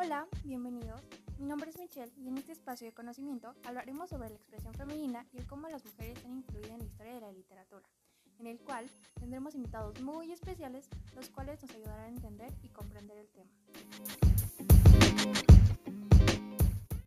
Hola, bienvenidos. Mi nombre es Michelle y en este espacio de conocimiento hablaremos sobre la expresión femenina y el cómo las mujeres han influido en la historia de la literatura, en el cual tendremos invitados muy especiales, los cuales nos ayudarán a entender y comprender.